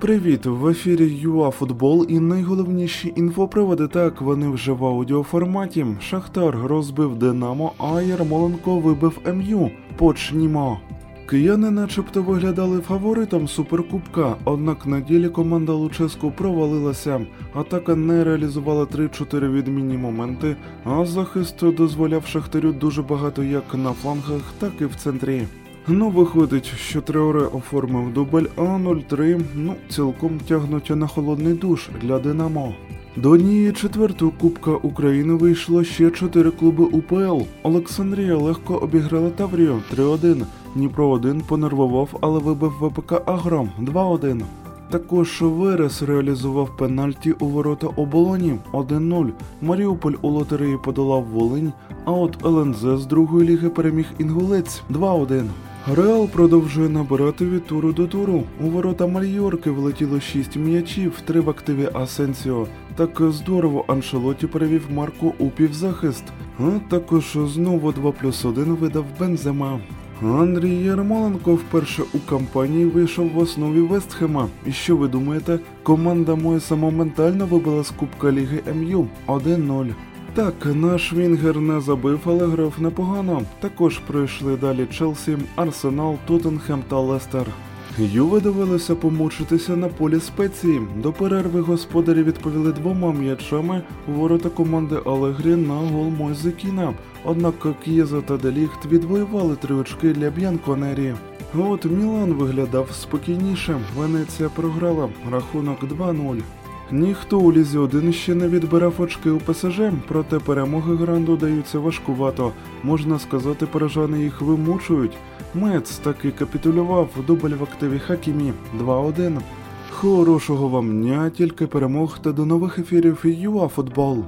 Привіт! В ефірі ЮА Футбол і найголовніші інфоприводи. Так вони вже в аудіоформаті. Шахтар розбив Динамо, а Ярмоленко вибив МЮ. Почнімо. Кияни начебто виглядали фаворитом суперкубка, однак на ділі команда Луческу провалилася. Атака не реалізувала 3-4 відмінні моменти, а захист дозволяв Шахтарю дуже багато як на флангах, так і в центрі. Ну, виходить, що Треоре оформив дубль, а 0-3, ну, цілком тягнуть на холодний душ для Динамо. До однієї четвертої Кубка України вийшло ще чотири клуби УПЛ. Олександрія легко обіграла Таврію 3-1. Дніпро 1 понервував, але вибив ВПК Агро 2-1. Також Верес реалізував пенальті у ворота оболоні 1-0. Маріуполь у лотереї подолав Волинь, а от ЛНЗ з другої ліги переміг Інгулець 2-1. Реал продовжує набирати від туру до туру. У ворота Мальйорки влетіло 6 м'ячів, 3 в активі Асенсіо. Так здорово Аншелоті перевів Марку у півзахист. А також знову 2 плюс 1 видав Бензема. Андрій Ярмоленко вперше у кампанії вийшов в основі Вестхема. І що ви думаєте, команда Моєса моментально вибила з Кубка Ліги МЮ 1-0. Так, наш Вінгер не забив, але грав непогано. Також пройшли далі Челсі, Арсенал, Тоттенхем та Лестер. Юве довелося помучитися на полі спеції. До перерви господарі відповіли двома м'ячами ворота команди Алегрі на гол Мойзекіна. Однак К'єза та Деліхт відвоювали три очки для Б'янконері. От Мілан виглядав спокійніше. Венеція програла рахунок 2-0. Ніхто у лізі 1 ще не відбирав очки у ПСЖ, проте перемоги гранду даються важкувато. Можна сказати, парижани їх вимучують. Мец таки капітулював дубль в активі Хакімі 2-1. Хорошого вам дня, тільки перемог та до нових ефірів ЮА Футбол.